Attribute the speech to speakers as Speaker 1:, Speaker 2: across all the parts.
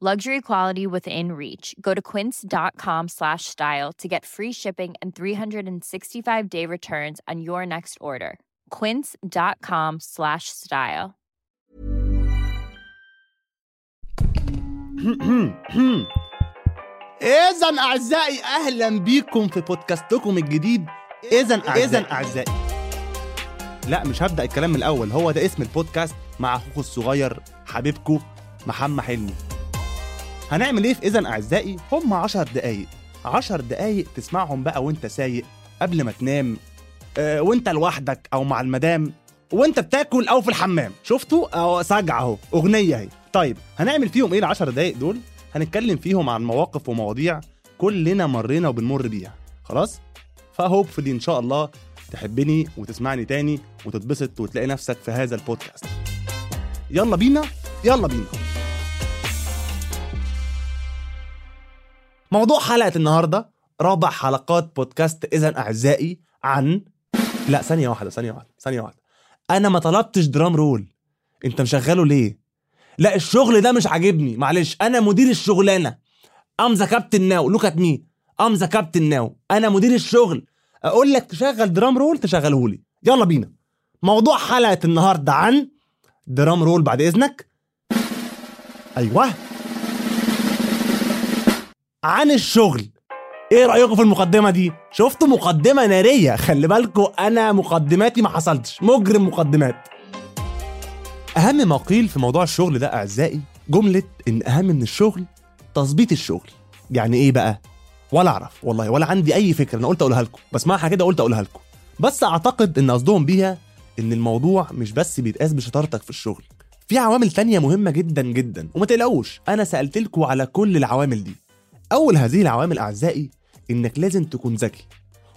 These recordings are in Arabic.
Speaker 1: Luxury quality within reach. Go to quince.com slash style to get free shipping and 365 day returns on your next order. Quince.com slash style.
Speaker 2: إذا أعزائي أهلا بيكم في بودكاستكم الجديد إذا إذا أعزائي لا مش هبدأ الكلام من الأول هو ده اسم البودكاست مع أخوكم الصغير حبيبكم محمد حلمي هنعمل إيه في إذا أعزائي؟ هم عشر دقايق. عشر دقايق تسمعهم بقى وأنت سايق قبل ما تنام آه، وأنت لوحدك أو مع المدام وأنت بتاكل أو في الحمام. شفتوا؟ أو سجع أهو. أغنية أهي. طيب هنعمل فيهم إيه العشر دقايق دول؟ هنتكلم فيهم عن مواقف ومواضيع كلنا مرينا وبنمر بيها. خلاص؟ فهوبفلي إن شاء الله تحبني وتسمعني تاني وتتبسط وتلاقي نفسك في هذا البودكاست. يلا بينا؟ يلا بينا. موضوع حلقة النهاردة رابع حلقات بودكاست إذا أعزائي عن لا ثانية واحدة ثانية واحدة ثانية واحدة. أنا ما طلبتش drum roll أنت مشغله ليه؟ لا الشغل ده مش عاجبني. معلش أنا مدير الشغلانة. I'm the captain now look at me I'm the captain now أنا مدير الشغل. أقول لك تشغل drum roll تشغله لي. يلا بينا. موضوع حلقة النهارده عن drum roll بعد إذنك. أيوه. عن الشغل. إيه رأيكم في المقدمة دي؟ شفتوا مقدمة نارية. خلي بالكم أنا مقدماتي ما حصلتش. مجرم مقدمات. أهم ما قيل في موضوع الشغل ده أعزائي جملة إن أهم من الشغل تظبيط الشغل. يعني إيه بقى؟ ولا أعرف والله ولا عندي أي فكرة. أنا قلت أقولها لكم. بسمعها كده قلت أقولها لكم. بس أعتقد إن قصدهم بيها إن الموضوع مش بس بيتقاس بشطارتك في الشغل. في عوامل تانية مهمة جدا جدا. وما تقلقوش أنا سألت على كل العوامل دي. أول هذه العوامل أعزائي إنك لازم تكون ذكي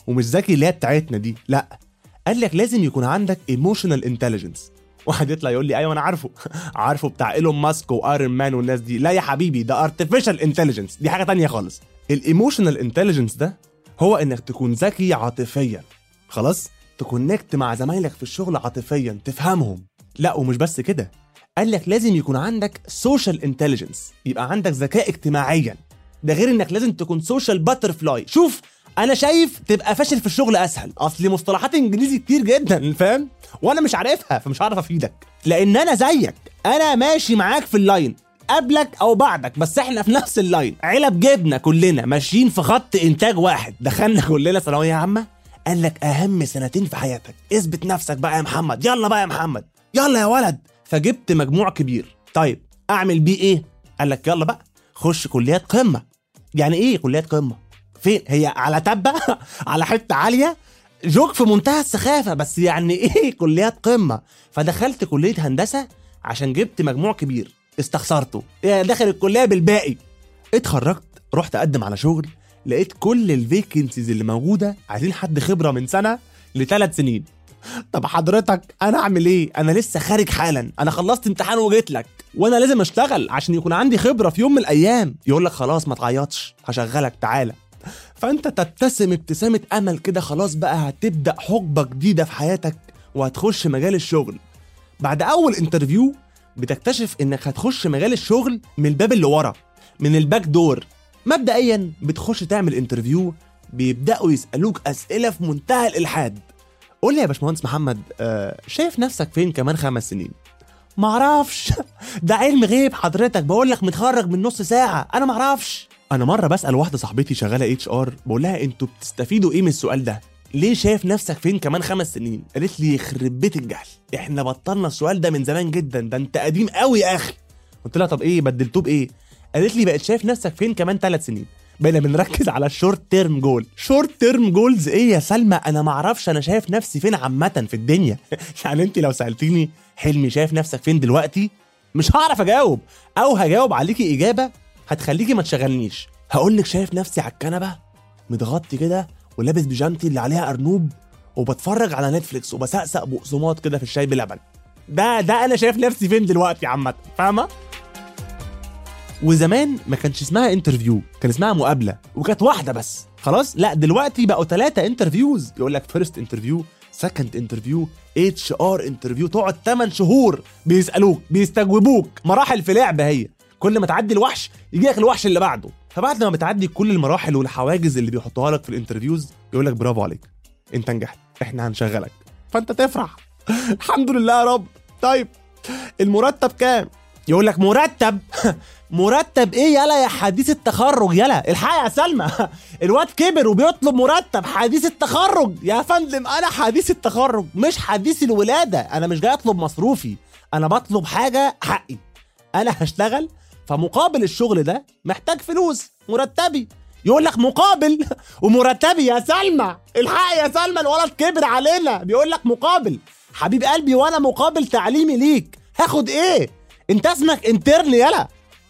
Speaker 2: ومش ذكي اللي هي بتاعتنا دي لأ قال لك لازم يكون عندك emotional intelligence واحد يطلع يقول لي أيوه أنا عارفه عارفه بتاع إيلون ماسك وآيرون مان والناس دي. لا يا حبيبي ده artificial intelligence دي حاجة تانية خالص. ال emotional intelligence ده هو إنك تكون ذكي عاطفيا. خلاص؟ ت connect مع زمايلك في الشغل عاطفيا تفهمهم. لأ ومش بس كده. قال لك لازم يكون عندك social intelligence يبقى عندك ذكاء اجتماعيا. ده غير إنك لازم تكون social butterfly شوف أنا شايف تبقى فاشل في الشغل أسهل. أصل مصطلحات إنجليزي كتير جدا فاهم؟ وأنا مش عارفها فمش عارف أفيدك. لأن أنا زيك. أنا ماشي معاك في ال line قبلك أو بعدك بس إحنا في نفس ال line علب جبنة كلنا ماشيين في خط إنتاج واحد. دخلنا كلنا ثانوية عامة. قال لك أهم سنتين في حياتك. اثبت نفسك بقى يا محمد. يلا بقى يا محمد. يلا يا ولد. فجبت مجموع كبير. طيب أعمل بيه إيه؟ قال لك يلا بقى خش كليات قمة. يعني إيه كليات قمة؟ فين؟ هي على تبة؟ على حتة عالية؟ جوك في منتهى السخافة بس يعني إيه كليات قمة؟ فدخلت كلية هندسة عشان جبت مجموع كبير استخسرته. داخل الكلية بالباقي. اتخرجت رحت أقدم على شغل لقيت كل ال vacancies اللي موجودة عايزين حد خبرة من سنة لثلاث سنين. طب حضرتك أنا أعمل إيه؟ أنا لسه خارج حالا. أنا خلصت امتحان وجيت لك. وأنا لازم أشتغل عشان يكون عندي خبرة في يوم من الأيام. يقول لك خلاص ما تعيطش. هشغلك تعالى. فأنت تبتسم ابتسامة أمل كده خلاص بقى هتبدأ حقبة جديدة في حياتك وهتخش مجال الشغل. بعد أول interview بتكتشف إنك هتخش مجال الشغل من الباب اللي ورا من ال back door مبدئيا بتخش تعمل interview بيبدأوا يسألوك أسئلة في منتهى الإلحاد. قول لي يا باشمهندس محمد آه شايف نفسك فين كمان خمس سنين؟ معرفش. ده علم غيب حضرتك بقول لك متخرج من نص ساعة. أنا معرفش. أنا مرة بسأل واحدة صاحبتي شغالة HR بقول لها أنتوا بتستفيدوا إيه من السؤال ده؟ ليه شايف نفسك فين كمان خمس سنين؟ قالت لي يخرب بيت الجهل. إحنا بطلنا السؤال ده من زمان جدا ده أنت قديم قوي يا أخي. قلت لها طب إيه بدلتوه بإيه؟ قالت لي بقت شايف نفسك فين كمان ثلاث سنين؟ بقينا بنركز على ال short term goal short term goals إيه يا سلمى؟ أنا ما أعرفش أنا شايف نفسي فين عامة في الدنيا. يعني أنت لو سألتيني حلمي شايف نفسك فين دلوقتي؟ مش هعرف أجاوب. أو هجاوب عليكي إجابة هتخليكي ما تشغلنيش. هقول لك شايف نفسي على الكنبة متغطي كده ولابس بيجامتي اللي عليها أرنوب وبتفرج على نتفليكس وبسقسق بقسماط كده في الشاي بلبن. ده ده أنا شايف نفسي فين دلوقتي عامة. فاهمة؟ وزمان ما كانش اسمها interview كان اسمها مقابلة وكانت واحدة بس. خلاص؟ لا دلوقتي بقوا ثلاثة interviews يقول لك first interview second interview HR interview تقعد 8 شهور بيسألوك بيستجوبوك. مراحل في لعبه هي. كل ما تعدي الوحش يجي لك الوحش اللي بعده. فبعد ما بتعدي كل المراحل والحواجز اللي بيحطوها لك في ال interviews يقول لك برافو عليك. انت نجحت. إحنا هنشغلك. فانت تفرح. الحمد لله يا رب. طيب المرتب كام؟ يقول لك مرتب. مرتب إيه يلا يا حديث التخرج؟ يلا الحق يا سلمى. الواد كبر وبيطلب مرتب. حديث التخرج. يا فندم أنا حديث التخرج مش حديث الولادة. أنا مش جاي أطلب مصروفي. أنا بطلب حاجة حقي. أنا هشتغل. فمقابل الشغل ده محتاج فلوس. مرتبي. يقول لك مقابل. ومرتبي يا سلمى. الحق يا سلمى الولد كبر علينا. بيقول لك مقابل. حبيب قلبي وأنا مقابل تعليمي ليك. هاخد إيه؟ انت اسمك انترن يلا.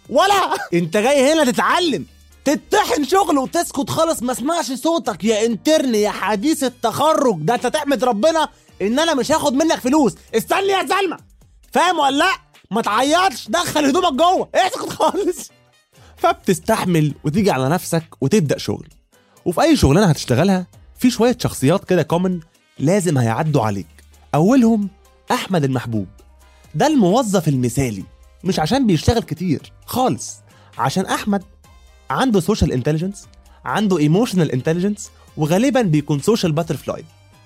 Speaker 2: ولا. انت جاي هنا تتعلم. تتحن شغل وتسكت خالص. ما اسمعش صوتك. يا انترن يا حديث التخرج. ده انت تحمد ربنا ان أنا مش هاخد منك فلوس. استني يا سلمى. فاهم ولا لا؟ ما تعيطش. دخل هدومك جوه. اسكت خالص. فبتستحمل وتيجي على نفسك وتبدأ شغل. وفي أي شغلانة هتشتغلها في شوية شخصيات كده common لازم هيعدوا عليك. أولهم أحمد المحبوب. ده الموظف المثالي. مش عشان بيشتغل كتير خالص. عشان أحمد عنده social intelligence عنده emotional intelligence وغالبا بيكون social butterfly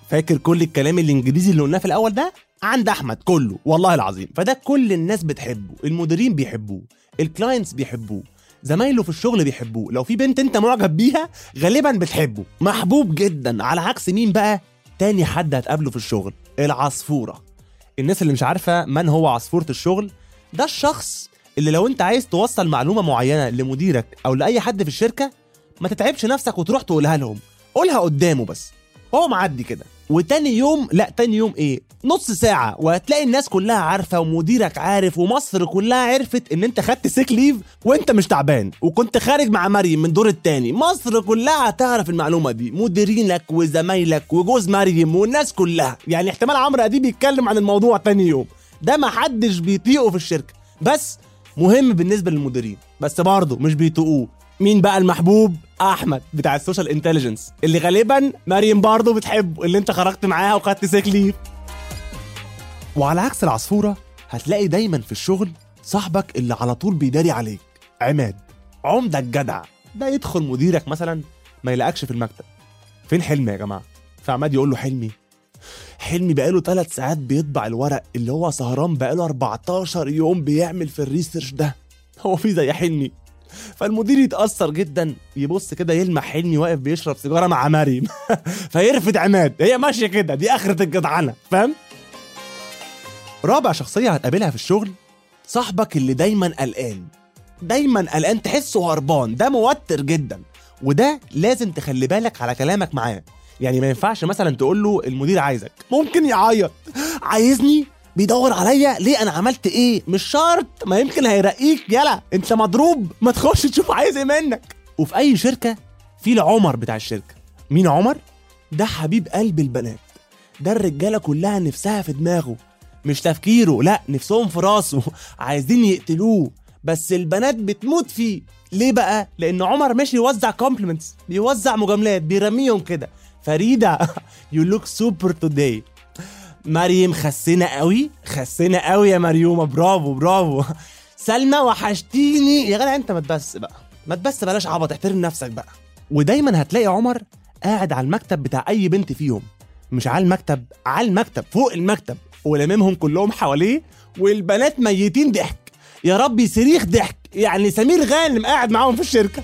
Speaker 2: فاكر كل الكلام الإنجليزي اللي قلناه في الأول ده؟ عند أحمد كله. والله العظيم. فده كل الناس بتحبه المديرين بيحبوه الكلاينتس بيحبوه زمايله في الشغل بيحبوه. لو في بنت أنت معجب بيها غالبا بتحبه. محبوب جدا. على عكس مين بقى؟ تاني حد هتقابله في الشغل العصفورة. الناس اللي مش عارفة من هو عصفوره الشغل ده الشخص اللي لو انت عايز توصل معلومة معينة لمديرك أو لأي حد في الشركة ما تتعبش نفسك وتروح تقولها لهم. قولها قدامه بس. هو معدي كده. وتاني يوم لا تاني يوم إيه؟ نص ساعة وهتلاقي الناس كلها عارفة ومديرك عارف ومصر كلها عرفت إن أنت خدت سيك ليف وأنت مش تعبان وكنت خارج مع مريم من دور التاني. مصر كلها هتعرف المعلومة دي مديرينك وزمايلك وجوز مريم والناس كلها. يعني احتمال عمرو أديب يتكلم عن الموضوع تاني يوم. ده محدش بيطيقه في الشركة. بس مهم بالنسبة للمديرين. بس برضه مش بيطيقوه. مين بقى المحبوب؟ أحمد بتاع ال social intelligence اللي غالبا مريم برضه بتحبه اللي انت خرجت معاها وخدت sick leave وعلى عكس العصفورة هتلاقي دايما في الشغل صاحبك اللي على طول بيداري عليك. عماد عمدة الجدع. ده يدخل مديرك مثلا ما يلاقكش في المكتب. فين حلمي يا جماعة؟ فعماد يقول له حلمي حلمي بقاله ثلاث ساعات بيطبع الورق اللي هو سهران بقاله 14 يوم بيعمل في ال research ده. هو في زي حلمي. فالمدير يتأثر جدا يبص كده يلمح حلمي واقف بيشرب سيجارة مع مريم. فيرفد عماد. هي ماشية كده دي آخرة الجدعنة. فاهم؟ رابع شخصية هتقابلها في الشغل صاحبك اللي دايما قلقان. دايما قلقان تحسه هربان. ده موتر جدا. وده لازم تخلي بالك على كلامك معاه. يعني ما ينفعش مثلا تقول له المدير عايزك. ممكن يعيط. عايزني؟ بيدور عليا ليه أنا عملت إيه؟ مش شرط ما يمكن هيرقيك يلا. أنت مضروب ما تخش تشوف عايز إيه منك. وفي أي شركة في العمر بتاع الشركة. مين عمر؟ ده حبيب قلب البنات. ده الرجالة كلها نفسها في دماغه. مش تفكيره لا نفسهم في راسه. عايزين يقتلوه. بس البنات بتموت فيه. ليه بقى؟ لأن عمر ماشي يوزع كومبلمنتس بيوزع مجاملات بيرميهم كده. فريدة you look super today مريم خسنا قوي. خسنا قوي يا مريومة. bravo bravo. سلمى وحشتيني. يا جدع انت ما تبس بقى. ما تبس بلاش عبط. احترم نفسك بقى. ودايما هتلاقي عمر قاعد على المكتب بتاع أي بنت فيهم مش على المكتب على المكتب فوق المكتب. ولممهم كلهم حواليه والبنات ميتين ضحك. يا ربي صريخ ضحك. يعني سمير غانم قاعد معاهم في الشركة.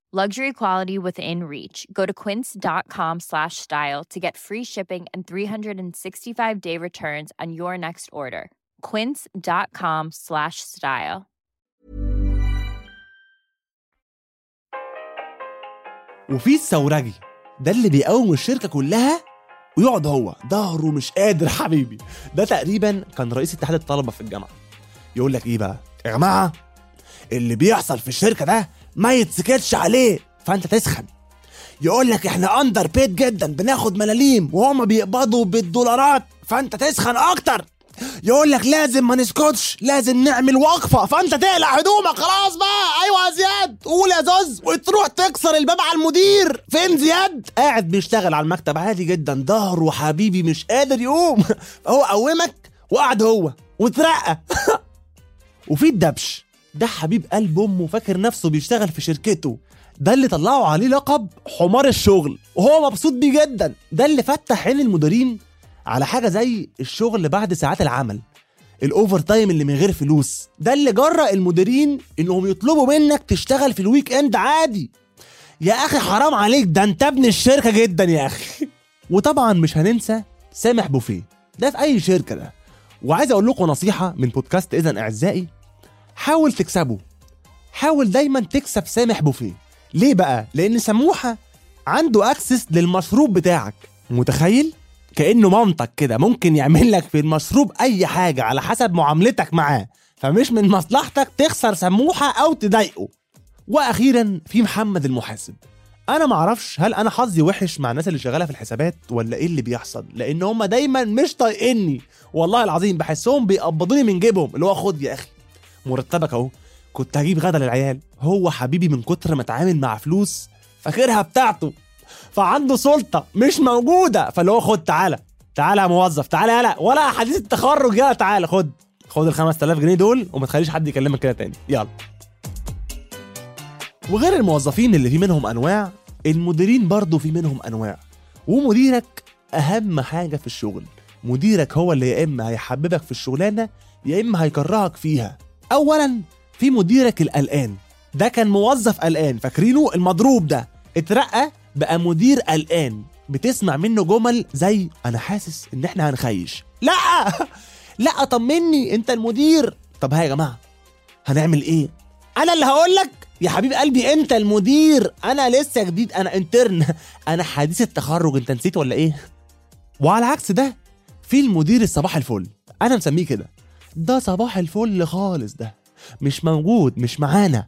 Speaker 1: Luxury quality within reach. Go to quince.com slash style to get free shipping and 365 day returns on your next order. Quince.com slash style.
Speaker 2: وفي الثورجي ده اللي بيقوم الشركة كلها ويقعد هو ظهره مش قادر حبيبي ده تقريبا كان رئيس اتحاد الطلبة في الجامعة يقول لك إيه بقى يا جماعة اللي بيحصل في الشركة ده ما يتسكتش عليه. فأنت تسخن. يقول لك إحنا اندر بيت جدا بناخد ملاليم وهم بيقبضوا بالدولارات. فأنت تسخن أكتر. يقول لك لازم ما نسكتش لازم نعمل وقفة. فأنت تقلع هدومك. خلاص بقى. أيوه يا زياد. قول يا زوز. وتروح تكسر الباب على المدير. فين زياد؟ قاعد بيشتغل على المكتب عادي جدا. ظهره حبيبي مش قادر يقوم. هو قومك وقعد هو. وترقى وفي الدبش. ده حبيب قلب أمه فاكر نفسه بيشتغل في شركته. ده اللي طلعوا عليه لقب حمار الشغل وهو مبسوط بيه جدا. ده اللي فتح عين المديرين على حاجة زي الشغل بعد ساعات العمل ال overtime اللي من غير فلوس. ده اللي جرأ المديرين إنهم يطلبوا منك تشتغل في ال weekend عادي. يا أخي حرام عليك ده أنت ابن الشركة جدا يا أخي. وطبعا مش هننسى سامح بوفيه. ده في أي شركة ده. وعايز أقول لكم نصيحة من بودكاست اذا أعزائي حاول تكسبه. حاول دايما تكسب سامح بوفيه. ليه بقى؟ لأن سموحة عنده أكسس للمشروب بتاعك. متخيل؟ كأنه مامتك كده. ممكن يعمل لك في المشروب أي حاجة على حسب معاملتك معاه. فمش من مصلحتك تخسر سموحة أو تضايقه. وأخيرا في محمد المحاسب. أنا معرفش هل أنا حظي وحش مع الناس اللي شغالة في الحسابات ولا إيه اللي بيحصل. لأن هم دايما مش طايقني والله العظيم بحسهم بيقبضوني من جيبهم. اللي هو خد يا أخي. مرتبك اهو. كنت هجيب غدا للعيال. هو حبيبي من كتر ما اتعامل مع فلوس فاكرها بتاعته. فعنده سلطة مش موجودة. فاللي هو خد تعالى. تعالى يا موظف. تعالى يلا ولا حديث التخرج. يلا تعالى. خد. خد ال 5000 جنيه دول وما تخليش حد يكلمك كده تاني. يلا. وغير الموظفين اللي في منهم أنواع المديرين برضه في منهم أنواع. ومديرك أهم حاجة في الشغل. مديرك هو اللي يا إما هيحببك في الشغلانة يا إما هيكرهك فيها. اولا في مديرك القلقان. ده كان موظف قلقان فاكرينه؟ المضروب ده. اترقى بقى مدير قلقان. بتسمع منه جمل زي أنا حاسس إن إحنا هنخيش لا! لا طمني أنت المدير. طب ها يا جماعة هنعمل إيه؟ أنا اللي هقول لك. يا حبيب قلبي أنت المدير. أنا لسه جديد أنا intern أنا حديث التخرج. أنت نسيت ولا إيه؟ وعلى عكس ده في المدير الصباح الفل. أنا مسميه كده. ده صباح الفل خالص ده. مش موجود مش معانا.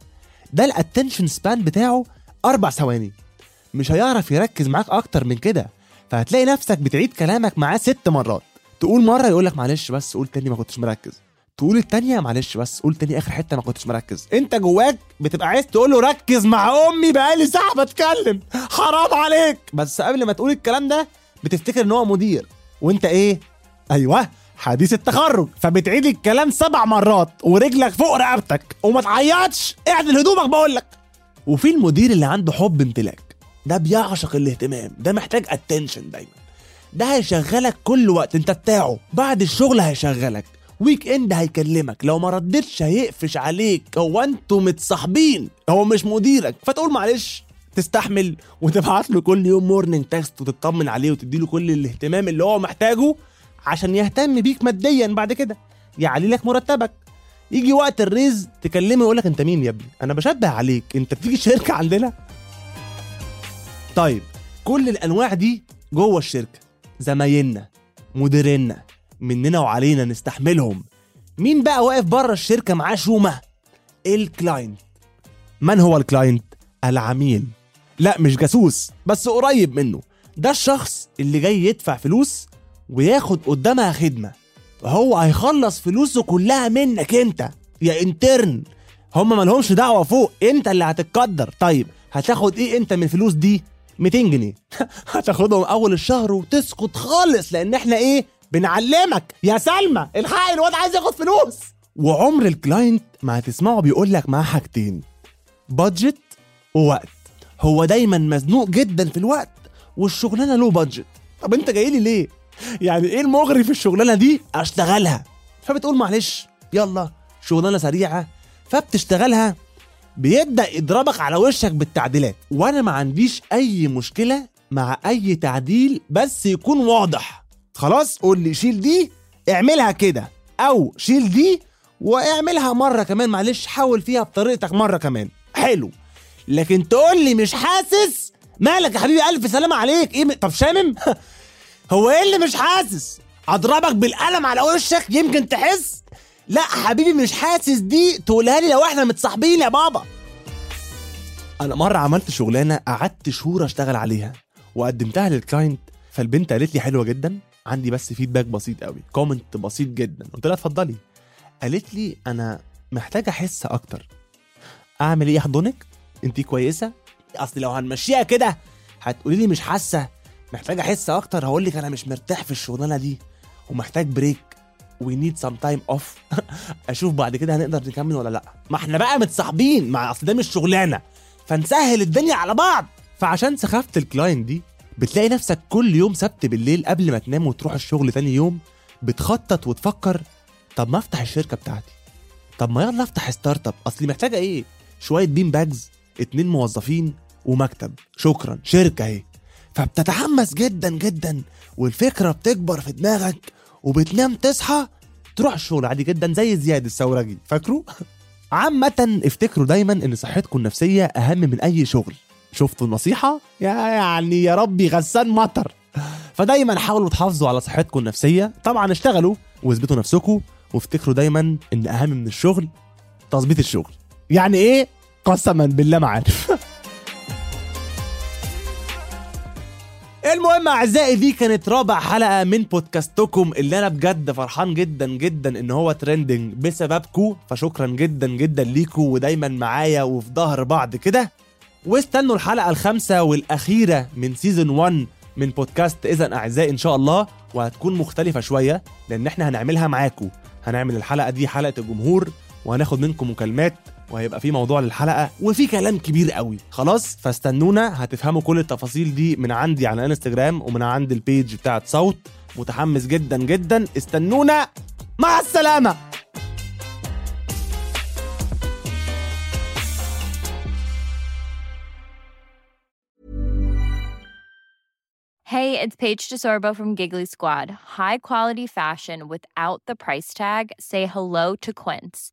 Speaker 2: ده ال attention span بتاعه أربع ثواني. مش هيعرف يركز معاك أكتر من كده. فهتلاقي نفسك بتعيد كلامك معاه ست مرات. تقول مرة يقول لك معلش بس قول تاني ما كنتش مركز. تقول التانية معلش بس قول تاني آخر حتة ما كنتش مركز. انت جواك بتبقى عايز تقول له ركز مع أمي بقالي ساعة بتكلم حرام عليك. بس قبل ما تقول الكلام ده بتفتكر إن هو مدير. وأنت إيه؟ أيوه. حديث التخرج. فبتعيد الكلام سبع مرات ورجلك فوق رقبتك وما تعيطش. اعدل هدومك بقول لك. وفي المدير اللي عنده حب امتلاك. ده بيعشق الاهتمام. ده محتاج اتنشن دايما. ده هيشغلك كل وقت. انت بتاعه. بعد الشغل هيشغلك. weekend هيكلمك. لو ما ردتش هيقفش عليك. هو أنتوا متصاحبين. هو مش مديرك. فتقول معلش. تستحمل. وتبعت له كل يوم morning text وتطمن عليه وتديله كل الاهتمام اللي هو محتاجه. عشان يهتم بيك ماديا بعد كده. يعلي لك مرتبك. يجي وقت ال raise تكلمه يقول لك انت مين يا ابني؟ أنا بشبه عليك. انت بتيجي الشركة عندنا؟ طيب كل الأنواع دي جوه الشركة. زمايلنا مديرينا مننا وعلينا نستحملهم. مين بقى واقف بره الشركة معاه شومة؟ الكلاينت. من هو ال client؟ العميل. لا مش جاسوس بس قريب منه. ده الشخص اللي جاي يدفع فلوس وياخد قدامها خدمة. هو هيخلص فلوسه كلها منك انت يا intern هم مالهمش دعوة فوق انت اللي هتتقدر. طيب هتاخد إيه انت من الفلوس دي؟ 200 جنيه. هتاخدهم أول الشهر وتسكت خالص لأن إحنا إيه؟ بنعلمك. يا سلمى الحق الواد عايز ياخد فلوس. وعمر ال client ما هتسمعه بيقول لك معاه حاجتين. budget ووقت. هو دايما مزنوق جدا في الوقت والشغلانة له budget طب أنت جاي لي ليه؟ يعني إيه المغري في الشغلانة دي؟ اشتغلها. فبتقول معلش يلا شغلانة سريعة. فبتشتغلها بيبدأ يضربك على وشك بالتعديلات. وأنا ما عنديش أي مشكلة مع أي تعديل بس يكون واضح. خلاص؟ قول لي شيل دي اعملها كده. أو شيل دي واعملها مرة كمان معلش حاول فيها بطريقتك مرة كمان. حلو. لكن تقول لي مش حاسس؟ مالك يا حبيبي؟ ألف سلامة عليك. إيه طب شامم؟ هو إيه اللي مش حاسس؟ أضربك بالقلم على وشك يمكن تحس؟ لا حبيبي مش حاسس دي تقولها لي لو إحنا متصاحبين يا بابا. أنا مرة عملت شغلانة قعدت شهور أشتغل عليها وقدمتها لل client فالبنت قالت لي حلوة جدا عندي بس feedback بسيط قوي comment بسيط جدا. قلت لها اتفضلي. قالت لي أنا محتاجة أحس أكتر. أعمل إيه احضنك انت كويسة؟ أصل لو هنمشيها كده هتقولي لي مش حاسة. محتاج احس أكتر هقول لك أنا مش مرتاح في الشغلانة دي ومحتاج break we need some time off أشوف بعد كده هنقدر نكمل ولا لا. ما إحنا بقى متصاحبين مع اصل ده مش شغلانة. فنسهل الدنيا على بعض. فعشان سخافة ال client دي بتلاقي نفسك كل يوم سبت بالليل قبل ما تنام وتروح الشغل تاني يوم بتخطط وتفكر طب ما افتح الشركة بتاعتي. طب ما يلا افتح startup اصلي محتاجة إيه؟ شوية bean bags اتنين موظفين ومكتب. شكرا. شركة اهي. فبتتحمس جدا جدا والفكرة بتكبر في دماغك وبتنام تصحى تروح الشغل عادي جدا زي زياد الثورجي فاكره؟ عامة افتكروا دايما إن صحتكم النفسية أهم من أي شغل. شفتوا النصيحة؟ يعني يا ربي غسان مطر. فدايما حاولوا تحافظوا على صحتكم النفسية. طبعا اشتغلوا واثبتوا نفسكم وافتكروا دايما إن أهم من الشغل تظبيط الشغل. يعني إيه؟ قسما بالله ما عارف. المهم أعزائي دي كانت رابع حلقة من بودكاستكم اللي أنا بجد فرحان جدا جدا إن هو trending بسببكم فشكرا جدا جدا ليكم ودايما معايا وفي ظهر بعض كده. واستنوا الحلقة الخامسة والأخيرة من season 1 من بودكاست. اذا أعزائي إن شاء الله وهتكون مختلفة شوية لأن إحنا هنعملها معاكم هنعمل الحلقة دي حلقة الجمهور وهناخد منكم مكالمات وهيبقى في موضوع للحلقة وفي كلام كبير قوي خلاص فاستنونا هتفهموا كل التفاصيل دي من عندي على انستجرام ومن عند البيج بتاعت صوت متحمس جدا جدا استنونا مع السلامة
Speaker 1: Hey, it's Paige DeSorbo from Giggly Squad. High quality fashion without the price tag. Say hello to Quince.